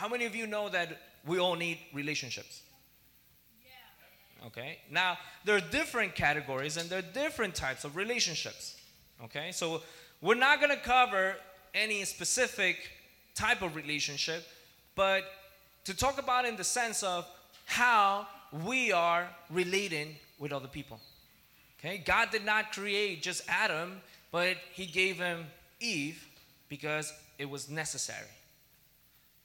How many of you know that we all need relationships? Okay? Now, there are different categories and there are different types of relationships. Okay? So, we're not going to cover any specific type of relationship, but to talk about in the sense of how we are relating with other people. Okay? God did not create just Adam, but he gave him Eve because it was necessary.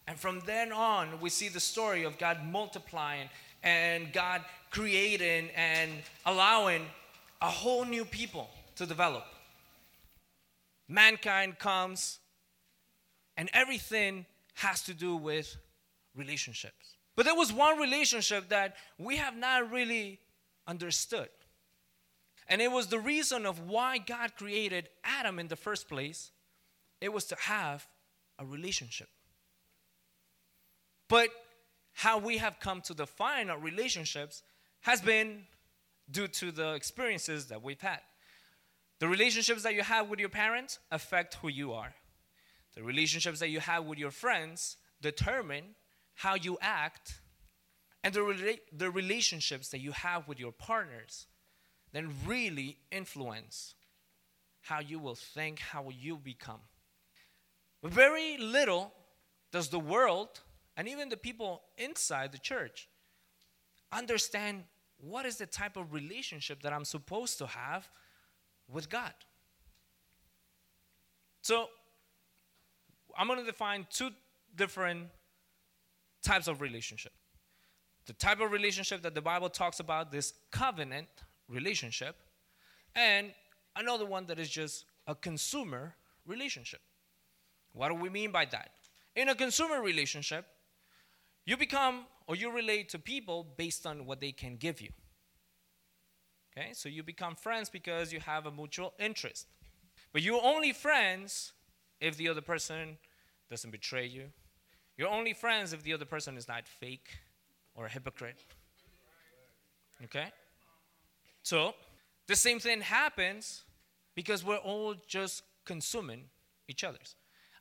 And from then on, we see the story of God multiplying and God creating and allowing a whole new people to develop. Mankind comes, and everything has to do with relationships. But there was one relationship that we have not really understood. And it was the reason of why God created Adam in the first place. It was to have a relationship. But how we have come to define our relationships has been due to the experiences that we've had. The relationships that you have with your parents affect who you are. The relationships that you have with your friends determine how you act. And the, rela- the relationships that you have with your partners then really influence how you will think, how you become. Very little does the world and even the people inside the church understand what is the type of relationship that I'm supposed to have with God. So, I'm going to define two different types of relationship. The type of relationship that the Bible talks about, this covenant relationship, and another one that is just a consumer relationship. What do we mean by that? In a consumer relationship, you become or you relate to people based on what they can give you. Okay, so you become friends because you have a mutual interest. But you're only friends if the other person doesn't betray you. You're only friends if the other person is not fake or a hypocrite. Okay? So, the same thing happens because we're all just consuming each other's.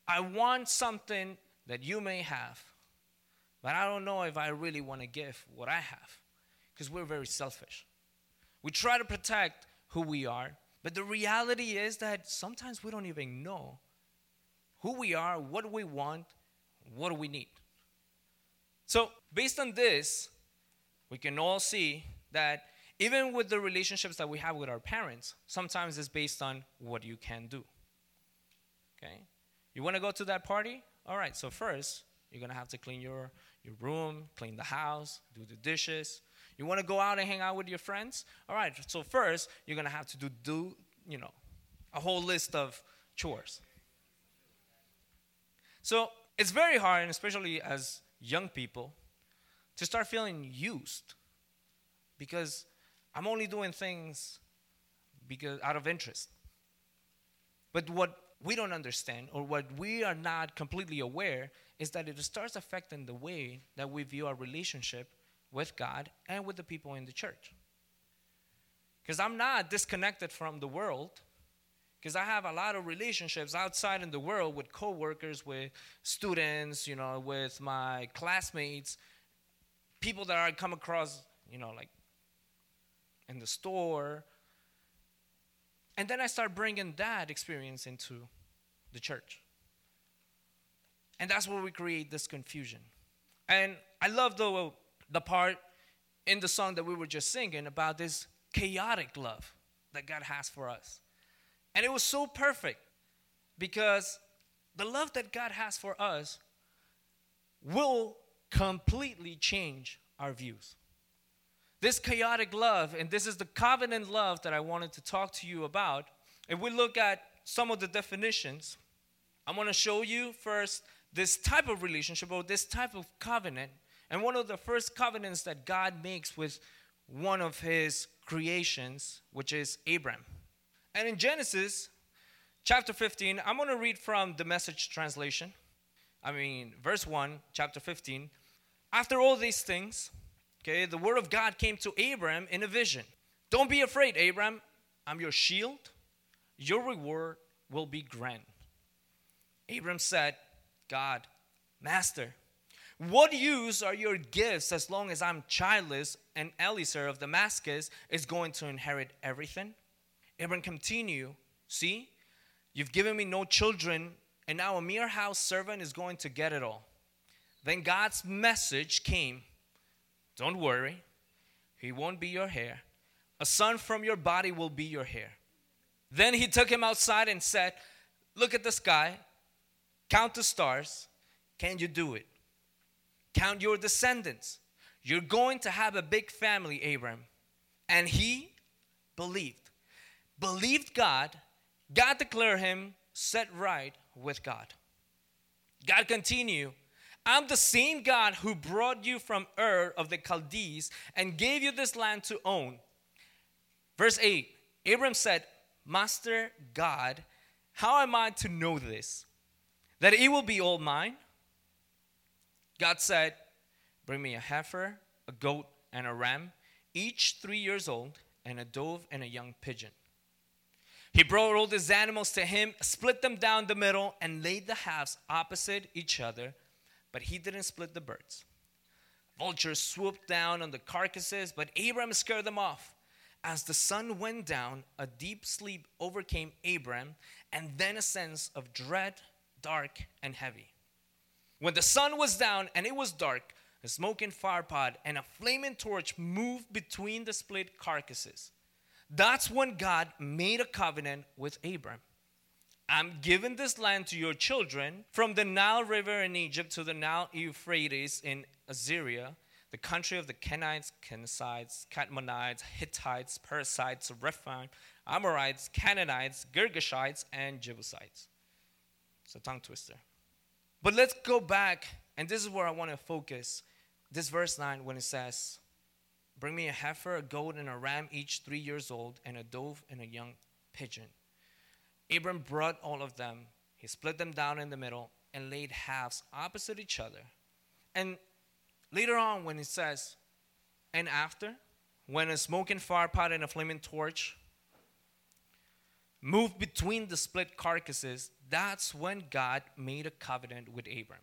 I want something that you may have, but I don't know if I really want to give what I have because we're very selfish. We try to protect who we are, but the reality is that sometimes we don't even know who we are, what we want, what we need. So, based on this, we can all see that even with the relationships that we have with our parents, sometimes it's based on what you can do. Okay? You want to go to that party? All right, so first, you're going to have to clean your, your room, clean the house, do the dishes. You want to go out and hang out with your friends? All right, so first, you're going to have to do, do, you know, a whole list of chores. So it's very hard, and especially as young people, to start feeling used because I'm only doing things because out of interest. But what we don't understand or what we are not completely aware is that it starts affecting the way that we view our relationship with God and with the people in the church. Because I'm not disconnected from the world, because I have a lot of relationships outside in the world with coworkers, with students, you know, with my classmates, people that I come across, you know, like in the store. And then I start bringing that experience into the church. And that's where we create this confusion. And I love the, uh, the part in the song that we were just singing about this chaotic love that God has for us. And it was so perfect because the love that God has for us will completely change our views. This chaotic love, and this is the covenant love that I wanted to talk to you about. If we look at some of the definitions, I'm going to show you first this type of relationship or this type of covenant. And one of the first covenants that God makes with one of his creations, which is Abram. And in Genesis chapter 15, I'm going to read from the message translation. I mean, verse 1, chapter 15. After all these things, Okay, the word of God came to Abram in a vision. Don't be afraid, Abram. I'm your shield. Your reward will be grand. Abram said, God, Master, What use are your gifts as long as I'm childless and Eliezer of Damascus is going to inherit everything? Abram continued, See, you've given me no children, and now a mere house servant is going to get it all. Then God's message came Don't worry, he won't be your heir. A son from your body will be your heir. Then he took him outside and said, Look at the sky, count the stars. Can you do it? Count your descendants. You're going to have a big family, Abram. And he believed. Believed God. God declared him set right with God. God continued, I'm the same God who brought you from Ur of the Chaldees and gave you this land to own. Verse 8 Abram said, Master God, how am I to know this? That it will be all mine? God said, Bring me a heifer, a goat, and a ram, each three years old, and a dove and a young pigeon. He brought all these animals to him, split them down the middle, and laid the halves opposite each other, but he didn't split the birds. Vultures swooped down on the carcasses, but Abram scared them off. As the sun went down, a deep sleep overcame Abram, and then a sense of dread, dark and heavy. When the sun was down and it was dark, a smoking firepot and a flaming torch moved between the split carcasses. That's when God made a covenant with Abram. I'm giving this land to your children from the Nile River in Egypt to the Nile Euphrates in Assyria the country of the Kenites, Kenizzites, Cadmonites, Hittites, Perizzites, Rephaim, Amorites, Canaanites, Girgashites, and Jebusites. It's a tongue twister. But let's go back, and this is where I want to focus. This verse 9, when it says, Bring me a heifer, a goat, and a ram, each three years old, and a dove and a young pigeon. Abram brought all of them. He split them down in the middle and laid halves opposite each other. And Later on, when it says, and after, when a smoking fire pot and a flaming torch moved between the split carcasses, that's when God made a covenant with Abram.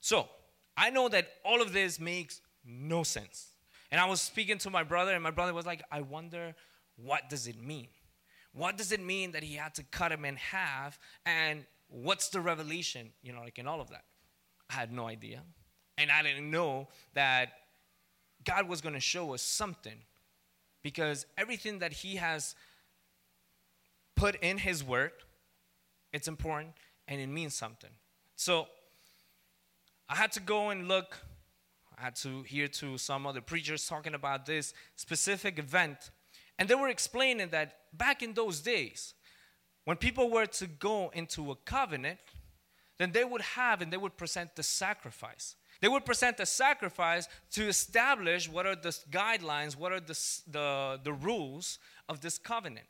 So, I know that all of this makes no sense. And I was speaking to my brother, and my brother was like, I wonder what does it mean? What does it mean that he had to cut him in half? And what's the revelation, you know, like in all of that? I had no idea. And I didn't know that God was going to show us something because everything that He has put in His Word, it's important and it means something. So I had to go and look. I had to hear to some other preachers talking about this specific event. And they were explaining that back in those days, when people were to go into a covenant, then they would have and they would present the sacrifice. They would present a sacrifice to establish what are the guidelines, what are the, the, the rules of this covenant.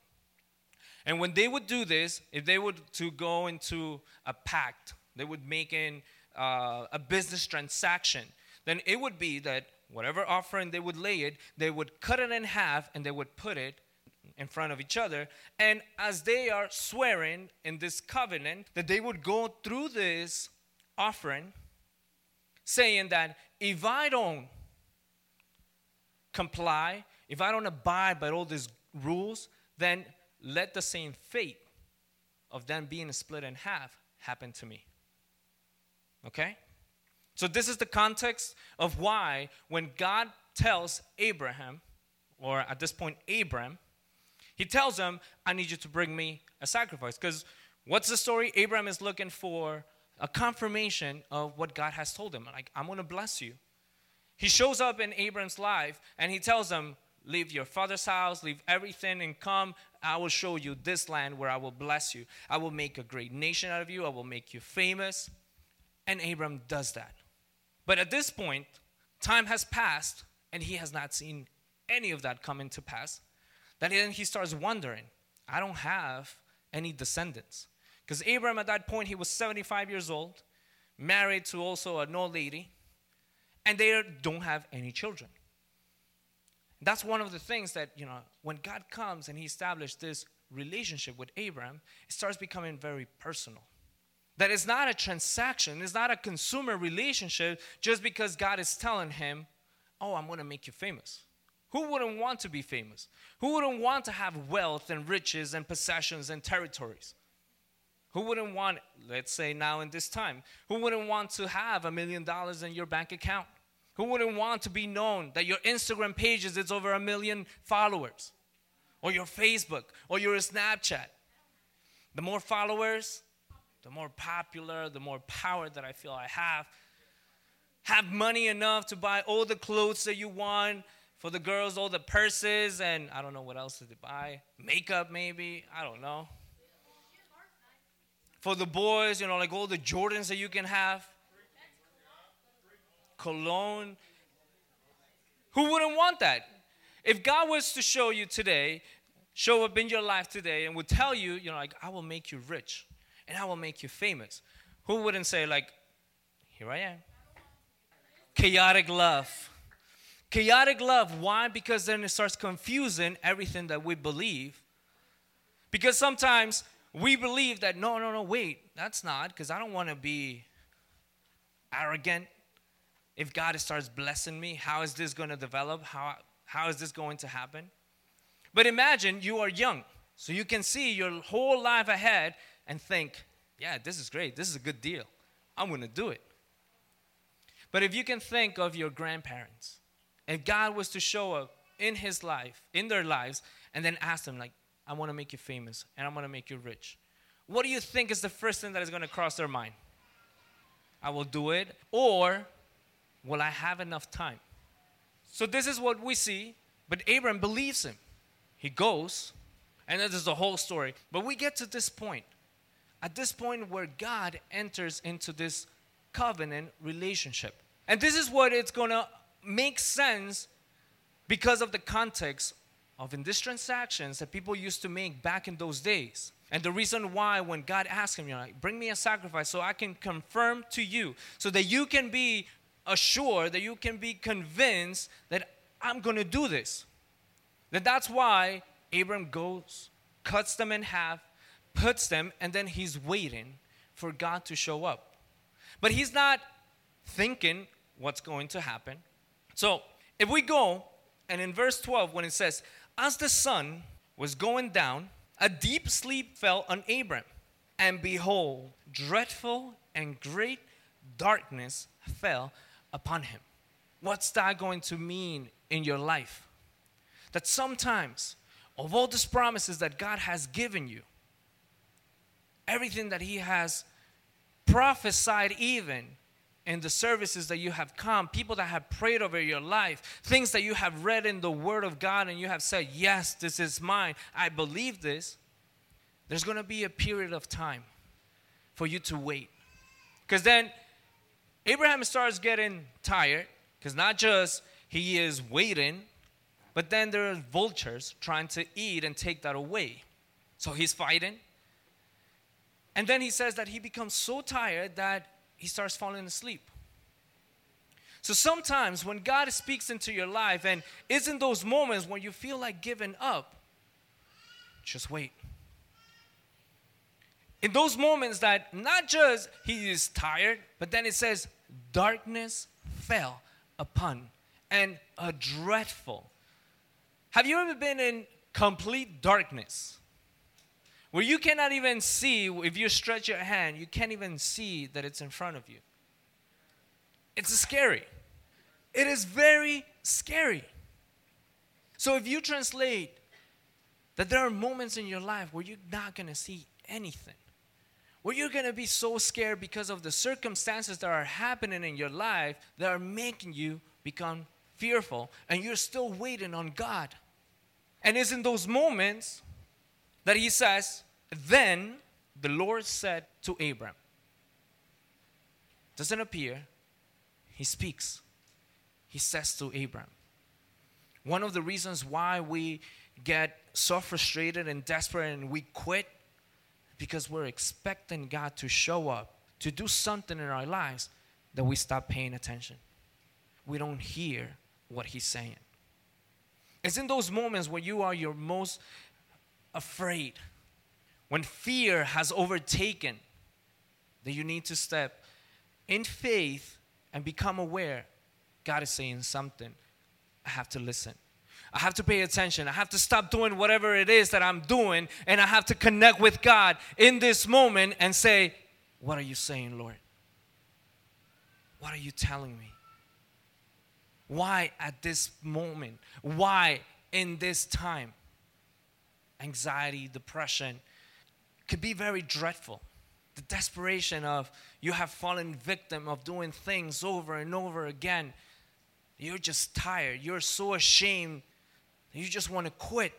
And when they would do this, if they would to go into a pact, they would make in uh, a business transaction, then it would be that whatever offering they would lay it, they would cut it in half and they would put it in front of each other. And as they are swearing in this covenant, that they would go through this offering saying that if I don't comply, if I don't abide by all these rules, then let the same fate of them being split in half happen to me. Okay? So, this is the context of why when God tells Abraham, or at this point, Abram, he tells him, I need you to bring me a sacrifice. Because what's the story? Abraham is looking for a confirmation of what God has told him. Like, I'm going to bless you. He shows up in Abram's life and he tells him, Leave your father's house, leave everything, and come. I will show you this land where I will bless you. I will make a great nation out of you. I will make you famous. And Abram does that. But at this point, time has passed and he has not seen any of that come into pass. Then he starts wondering, I don't have any descendants. Because Abram at that point, he was 75 years old, married to also an old lady, and they don't have any children. That's one of the things that, you know, when God comes and he established this relationship with Abraham, it starts becoming very personal. That it's not a transaction, it's not a consumer relationship just because God is telling him, Oh, I'm gonna make you famous. Who wouldn't want to be famous? Who wouldn't want to have wealth and riches and possessions and territories? Who wouldn't want, let's say now in this time, who wouldn't want to have a million dollars in your bank account? Who wouldn't want to be known that your Instagram pages is over a million followers? Or your Facebook or your Snapchat? The more followers, the more popular, the more power that I feel I have. Have money enough to buy all the clothes that you want, for the girls, all the purses, and I don't know what else they buy. Makeup, maybe. I don't know. For the boys, you know, like all the Jordans that you can have. Cologne. Who wouldn't want that? If God was to show you today, show up in your life today, and would tell you, you know, like, I will make you rich and I will make you famous, who wouldn't say, like, here I am? Chaotic love Chaotic love. Why? Because then it starts confusing everything that we believe. Because sometimes we believe that, no, no, no, wait, that's not, because I don't want to be arrogant. If God starts blessing me, how is this going to develop? How, how is this going to happen? But imagine you are young, so you can see your whole life ahead and think, yeah, this is great. This is a good deal. I'm going to do it. But if you can think of your grandparents, if God was to show up in his life, in their lives, and then ask them, like, I want to make you famous and I want to make you rich, what do you think is the first thing that is going to cross their mind? I will do it, or will I have enough time? So, this is what we see, but Abram believes him. He goes, and this is the whole story. But we get to this point. At this point, where God enters into this covenant relationship. And this is what it's going to make sense because of the context of in these transactions that people used to make back in those days. And the reason why, when God asked him, you know, bring me a sacrifice so I can confirm to you, so that you can be assured, that you can be convinced that I'm going to do this. That that's why Abram goes, cuts them in half, puts them, and then he's waiting for God to show up. But he's not thinking what's going to happen. So if we go, and in verse 12, when it says, As the sun was going down, a deep sleep fell on Abram, and behold, dreadful and great darkness fell upon him. What's that going to mean in your life? That sometimes, of all these promises that God has given you, everything that He has prophesied, even in the services that you have come, people that have prayed over your life, things that you have read in the Word of God and you have said, Yes, this is mine, I believe this, there's to be a period of time for you to wait. Because then Abraham starts getting tired, because not just he is waiting, but then there are vultures trying to eat and take that away. So he's fighting. And then he says that he becomes so tired that he starts falling asleep. So sometimes when God speaks into your life and isn't those moments when you feel like giving up, just wait. In those moments that not just he is tired, but then it says darkness fell upon and a dreadful. Have you ever been in complete darkness? where you cannot even see, if you stretch your hand, you can't even see that it's in front of you. It's scary. It is very scary. So if you translate that there are moments in your life where you're not going to see anything, where you're going to be so scared because of the circumstances that are happening in your life that are making you become fearful, and you're still waiting on God. And it's in those moments that he says, Then the Lord said to Abram, doesn't appear, he speaks. He says to Abram. One of the reasons why we get so frustrated and desperate and we quit because we're expecting God to show up, to do something in our lives that we stop paying attention. We don't hear what He's saying. It's in those moments where you are your most afraid, when fear has overtaken, that you need to step in faith and become aware God is saying something. I have to listen. I have to pay attention. I have to stop doing whatever it is that I'm doing and I have to connect with God in this moment and say, What are you saying, Lord? What are you telling me? Why at this moment? Why in this time? Anxiety, depression could be very dreadful. The desperation of you have fallen victim of doing things over and over again. You're just tired. You're so ashamed. You just want to quit.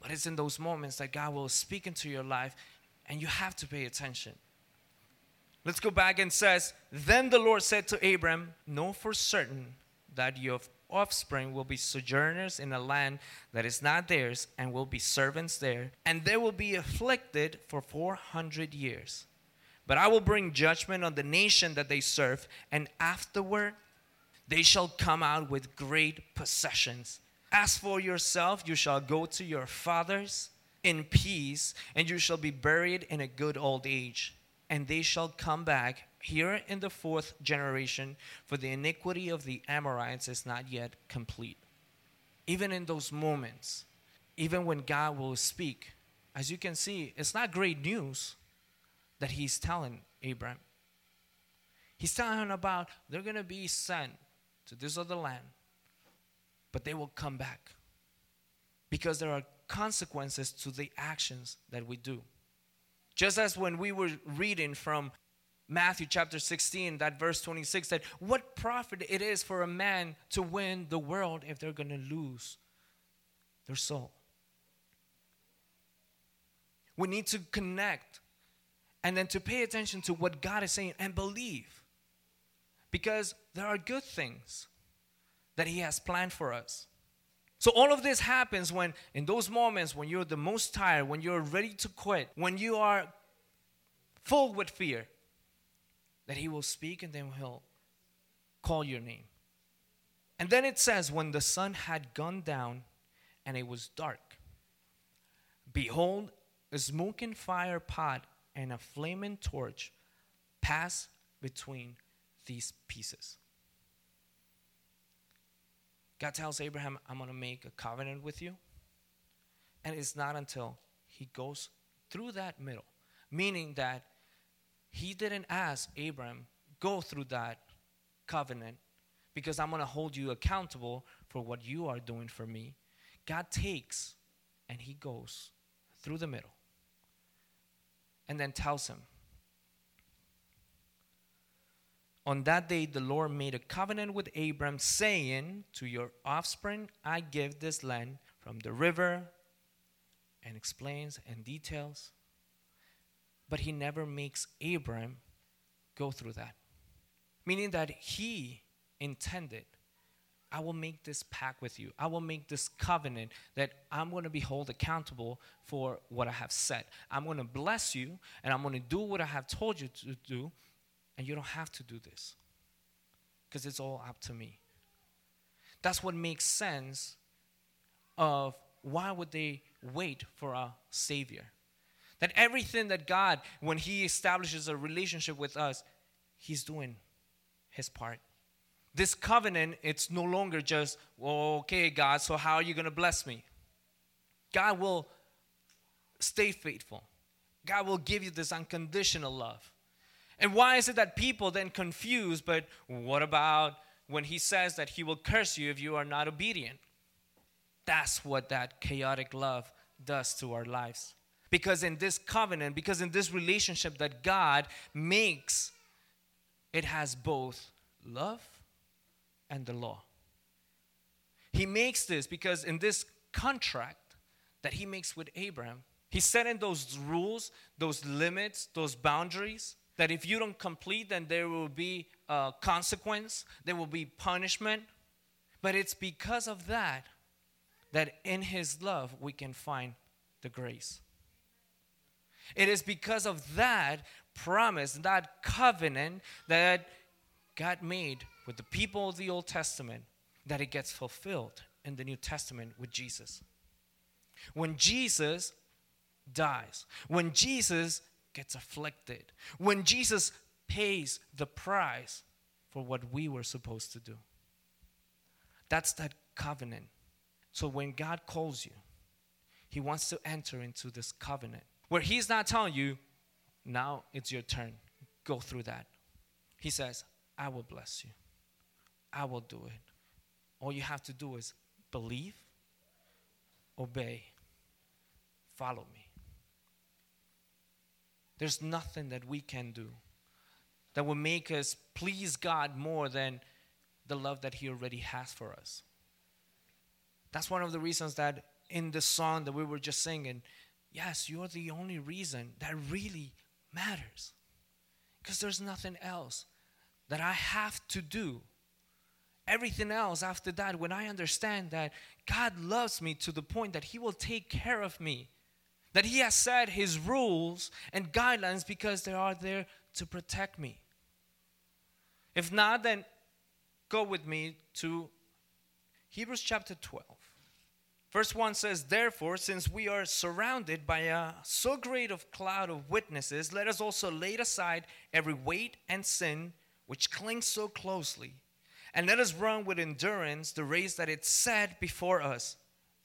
But it's in those moments that God will speak into your life and you have to pay attention. Let's go back and says, Then the Lord said to Abram, Know for certain that your offspring will be sojourners in a land that is not theirs and will be servants there, and they will be afflicted for 400 years. But I will bring judgment on the nation that they serve, and afterward they shall come out with great possessions. As for yourself, you shall go to your fathers in peace, and you shall be buried in a good old age. And they shall come back here in the fourth generation, for the iniquity of the Amorites is not yet complete. Even in those moments, even when God will speak, as you can see, it's not great news that He's telling Abraham. He's telling him about they're going to be sent to this other land, but they will come back because there are consequences to the actions that we do. Just as when we were reading from Matthew chapter 16, that verse 26 said, What profit it is for a man to win the world if they're going to lose their soul? We need to connect and then to pay attention to what God is saying and believe. Because there are good things that He has planned for us. So, all of this happens when, in those moments when you're the most tired, when you're ready to quit, when you are full with fear, that he will speak and then he'll call your name. And then it says, when the sun had gone down and it was dark, behold, a smoking fire pot and a flaming torch passed between these pieces. God tells Abraham, I'm going to make a covenant with you. And it's not until he goes through that middle, meaning that he didn't ask Abraham, go through that covenant because I'm going to hold you accountable for what you are doing for me. God takes and he goes through the middle and then tells him, On that day, the Lord made a covenant with Abram, saying, To your offspring I give this land from the river, and explains and details but he never makes Abram go through that. Meaning that he intended, I will make this pact with you. I will make this covenant that I'm going to be held accountable for what I have said. I'm going to bless you and I'm going to do what I have told you to do, and you don't have to do this because it's all up to me. That's what makes sense of why would they wait for a savior? That everything that God, when He establishes a relationship with us, He's doing His part. This covenant, it's no longer just, okay, God, so how are you going to bless me? God will stay faithful. God will give you this unconditional love. And why is it that people then confuse, but what about when He says that He will curse you if you are not obedient? That's what that chaotic love does to our lives. Because in this covenant, because in this relationship that God makes, it has both love and the law. He makes this because in this contract that he makes with Abraham, he set in those rules, those limits, those boundaries that if you don't complete, then there will be a consequence, there will be punishment. But it's because of that that in his love we can find the grace. It is because of that promise, that covenant that God made with the people of the Old Testament, that it gets fulfilled in the New Testament with Jesus. When Jesus dies, when Jesus gets afflicted, when Jesus pays the price for what we were supposed to do. That's that covenant. So when God calls you, He wants to enter into this covenant where He's not telling you, now it's your turn, go through that. He says, I will bless you, I will do it. All you have to do is believe, obey, follow me. There's nothing that we can do that will make us please God more than the love that He already has for us. That's one of the reasons that in the song that we were just singing, yes, you're the only reason that really matters. Because there's nothing else that I have to do. Everything else after that, when I understand that God loves me to the point that He will take care of me, that He has set His rules and guidelines because they are there to protect me. If not, then go with me to Hebrews chapter 12. Verse 1 says, Therefore, since we are surrounded by a so great of cloud of witnesses, let us also lay aside every weight and sin which clings so closely, and let us run with endurance the race that is set before us,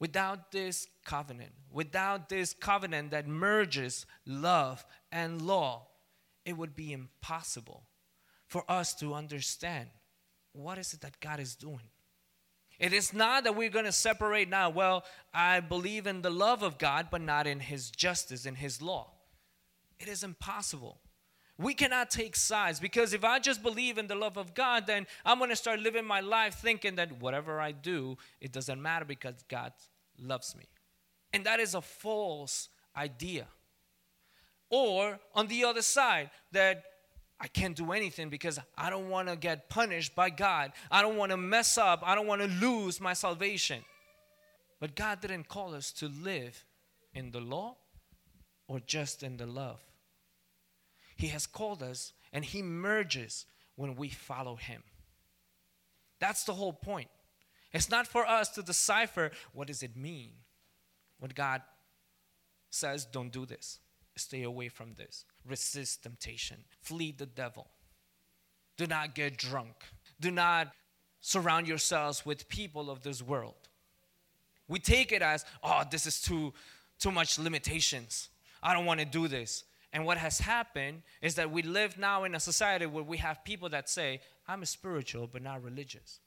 Without this covenant, without this covenant that merges love and law, it would be impossible for us to understand what is it that God is doing. It is not that we're going to separate now. Well, I believe in the love of God, but not in His justice, in His law. It is impossible. We cannot take sides because if I just believe in the love of God, then I'm going to start living my life thinking that whatever I do, it doesn't matter because God loves me. And that is a false idea. Or on the other side, that I can't do anything because I don't want to get punished by God. I don't want to mess up. I don't want to lose my salvation. But God didn't call us to live in the law or just in the love. He has called us and He merges when we follow Him. That's the whole point. It's not for us to decipher what does it mean when God says don't do this. Stay away from this resist temptation, flee the devil. Do not get drunk. Do not surround yourselves with people of this world. We take it as, oh, this is too too much limitations. I don't want to do this. And what has happened is that we live now in a society where we have people that say, I'm spiritual but not religious.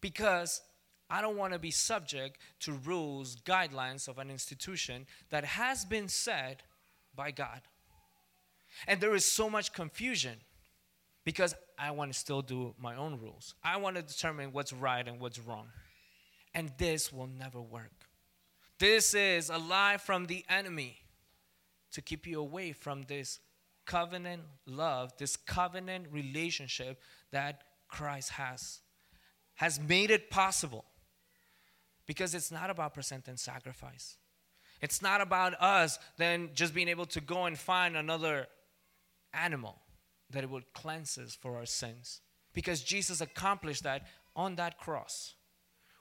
Because I don't want to be subject to rules, guidelines of an institution that has been said by God. And there is so much confusion because I want to still do my own rules. I want to determine what's right and what's wrong. And this will never work. This is a lie from the enemy to keep you away from this covenant love, this covenant relationship that Christ has. Has made it possible. Because it's not about present and sacrifice. It's not about us then just being able to go and find another animal, that it would cleanse us for our sins. Because Jesus accomplished that on that cross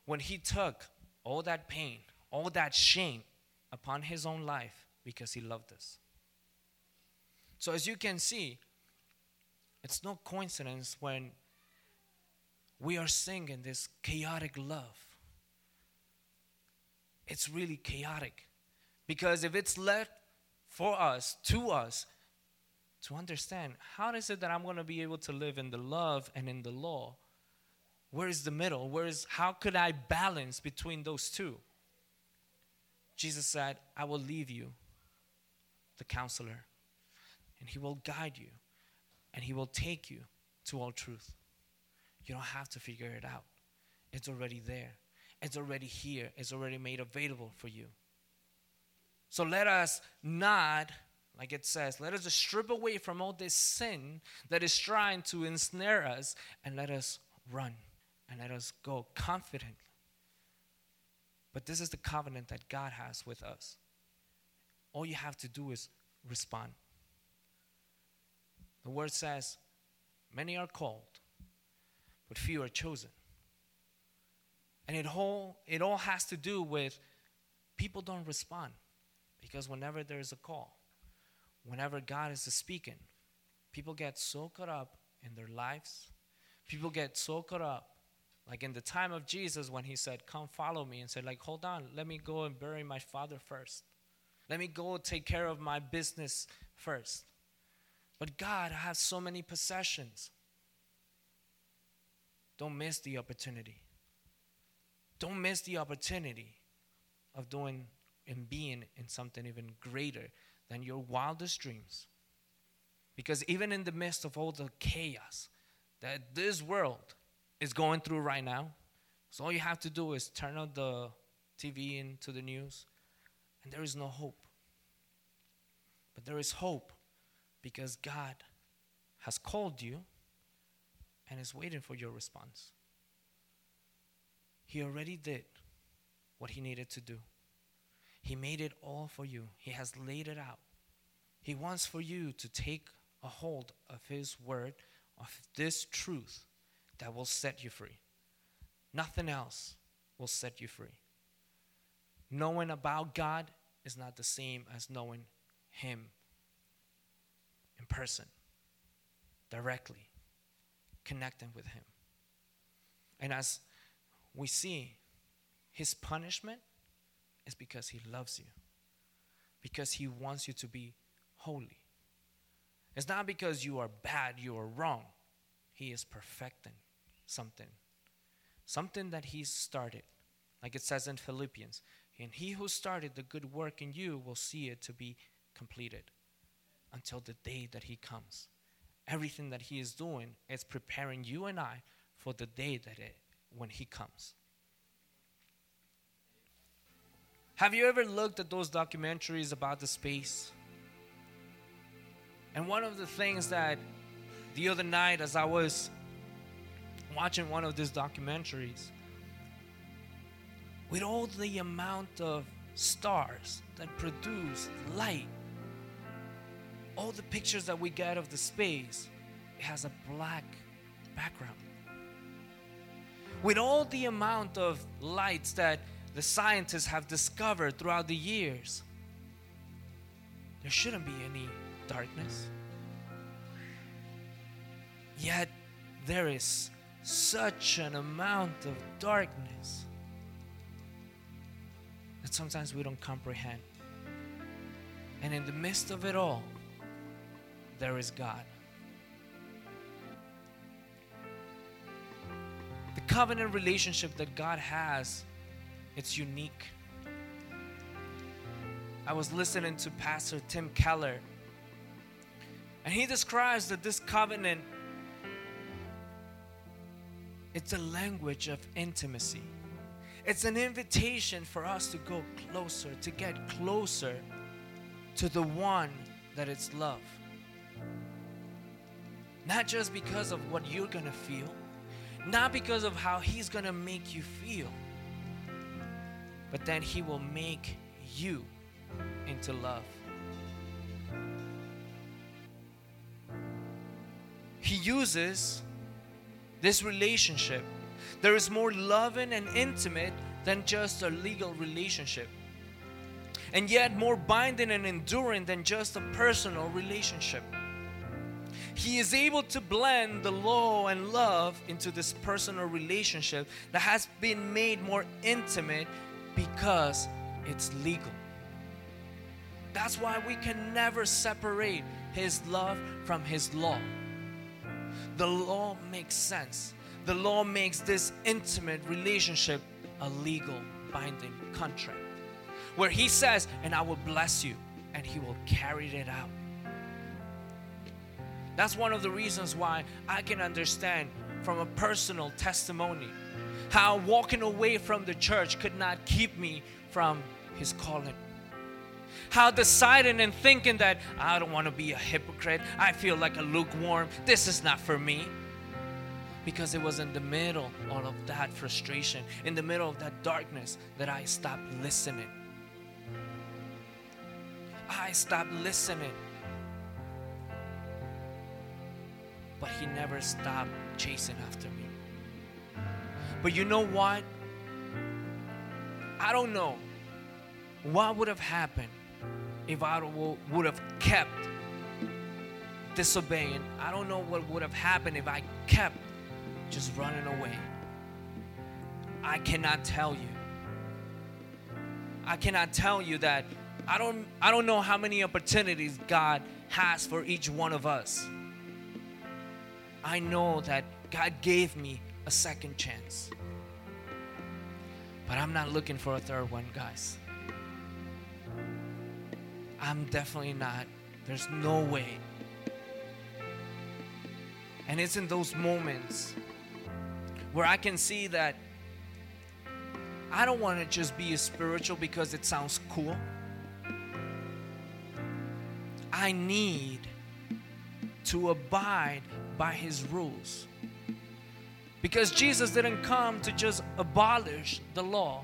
when he took all that pain, all that shame upon his own life because he loved us. So, as you can see, it's no coincidence when we are singing this chaotic love. It's really chaotic. Because if it's left for us, to us, to understand how is it that I'm going to be able to live in the love and in the law? Where is the middle? Where is how could I balance between those two? Jesus said, I will leave you the counselor, and he will guide you, and he will take you to all truth. You don't have to figure it out. It's already there. It's already here. It's already made available for you. So let us not, like it says, let us strip away from all this sin that is trying to ensnare us and let us run and let us go confidently. But this is the covenant that God has with us. All you have to do is respond. The word says, Many are called, but few are chosen. And it all, it all has to do with people don't respond. Because whenever there is a call, whenever God is speaking, people get so caught up in their lives. People get so caught up. Like in the time of Jesus when he said, Come follow me, and said, like, hold on, let me go and bury my father first. Let me go take care of my business first. But God has so many possessions. Don't miss the opportunity. Don't miss the opportunity of doing and being in something even greater than your wildest dreams. Because even in the midst of all the chaos that this world is going through right now, so all you have to do is turn on the TV into the news, and there is no hope. But there is hope because God has called you and is waiting for your response. He already did what he needed to do. He made it all for you, He has laid it out. He wants for you to take a hold of His word, of this truth that will set you free. Nothing else will set you free. Knowing about God is not the same as knowing Him in person, directly, connecting with Him. And as we see, His punishment is because He loves you, because He wants you to be holy. It's not because you are bad, you are wrong. He is perfecting something, something that He started, like it says in Philippians. And He who started the good work in you will see it to be completed until the day that He comes. Everything that He is doing is preparing you and I for the day that it, when He comes. Have you ever looked at those documentaries about the space? And one of the things that the other night, as I was watching one of these documentaries, with all the amount of stars that produce light, all the pictures that we get of the space, it has a black background. With all the amount of lights that the scientists have discovered throughout the years, there shouldn't be any darkness. Yet there is such an amount of darkness that sometimes we don't comprehend. And in the midst of it all, there is God. The covenant relationship that God has it's unique. I was listening to Pastor Tim Keller, and he describes that this covenant it's a language of intimacy. It's an invitation for us to go closer, to get closer to the one that it's love. Not just because of what you're going to feel, not because of how he's going to make you feel but then He will make you into love. He uses this relationship. There is more loving and intimate than just a legal relationship. And yet, more binding and enduring than just a personal relationship. He is able to blend the law and love into this personal relationship that has been made more intimate because it's legal. That's why we can never separate His love from His law. The law makes sense. The law makes this intimate relationship a legal binding contract where He says, And I will bless you, and He will carry it out. That's one of the reasons why I can understand from a personal testimony how walking away from the church could not keep me from His calling how deciding and thinking that I don't want to be a hypocrite, I feel like a lukewarm, this is not for me. Because it was in the middle of that frustration, in the middle of that darkness, that I stopped listening. I stopped listening. But he never stopped chasing after me. But you know what? I don't know what would have happened if I would have kept disobeying. I don't know what would have happened if I kept just running away. I cannot tell you. I cannot tell you that I don't I don't know how many opportunities God has for each one of us. I know that God gave me a second chance. But I'm not looking for a third one, guys. I'm definitely not. There's no way. And it's in those moments where I can see that I don't want to just be spiritual because it sounds cool. I need to abide by his rules. Because Jesus didn't come to just abolish the law,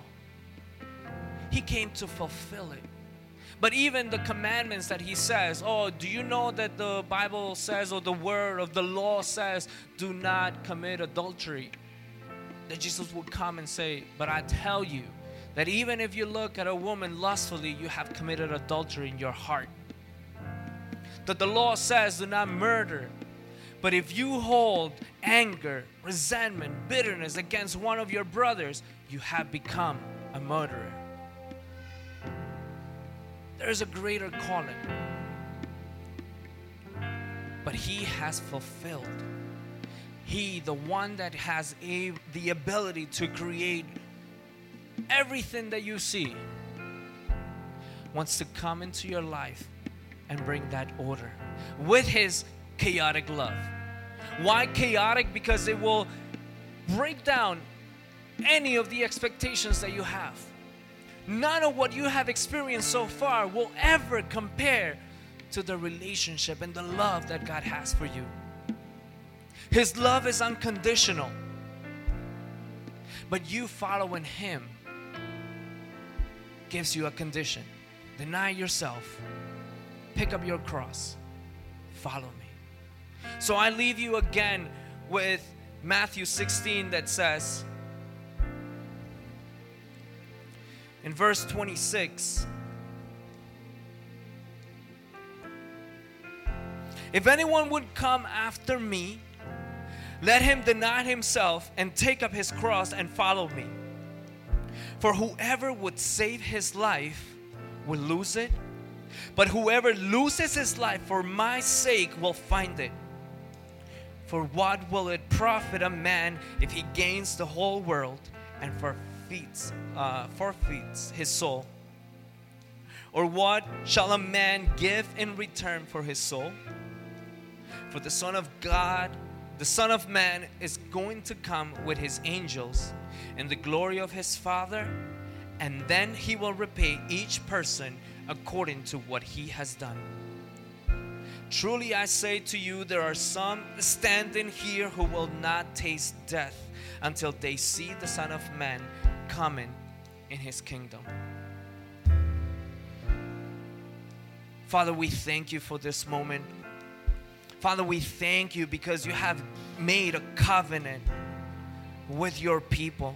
he came to fulfill it. But even the commandments that he says, oh, do you know that the Bible says, or the word of the law says, do not commit adultery? That Jesus would come and say, but I tell you that even if you look at a woman lustfully, you have committed adultery in your heart. That the law says, do not murder. But if you hold anger, resentment, bitterness against one of your brothers, you have become a murderer. There's a greater calling. But He has fulfilled. He, the one that has a, the ability to create everything that you see, wants to come into your life and bring that order with His chaotic love. Why chaotic? Because it will break down any of the expectations that you have none of what you have experienced so far will ever compare to the relationship and the love that God has for you. His love is unconditional. But you following Him gives you a condition. Deny yourself, pick up your cross, follow me. So I leave you again with Matthew 16 that says, in verse 26. If anyone would come after me, let him deny himself and take up his cross and follow me. For whoever would save his life will lose it, but whoever loses his life for my sake will find it. For what will it profit a man if he gains the whole world and forfeits, uh, forfeits his soul? Or what shall a man give in return for his soul? For the Son of God, the Son of Man, is going to come with his angels in the glory of his Father, and then he will repay each person according to what he has done. Truly I say to you, there are some standing here who will not taste death until they see the Son of Man coming in his kingdom. Father, we thank you for this moment. Father, we thank you because you have made a covenant with your people.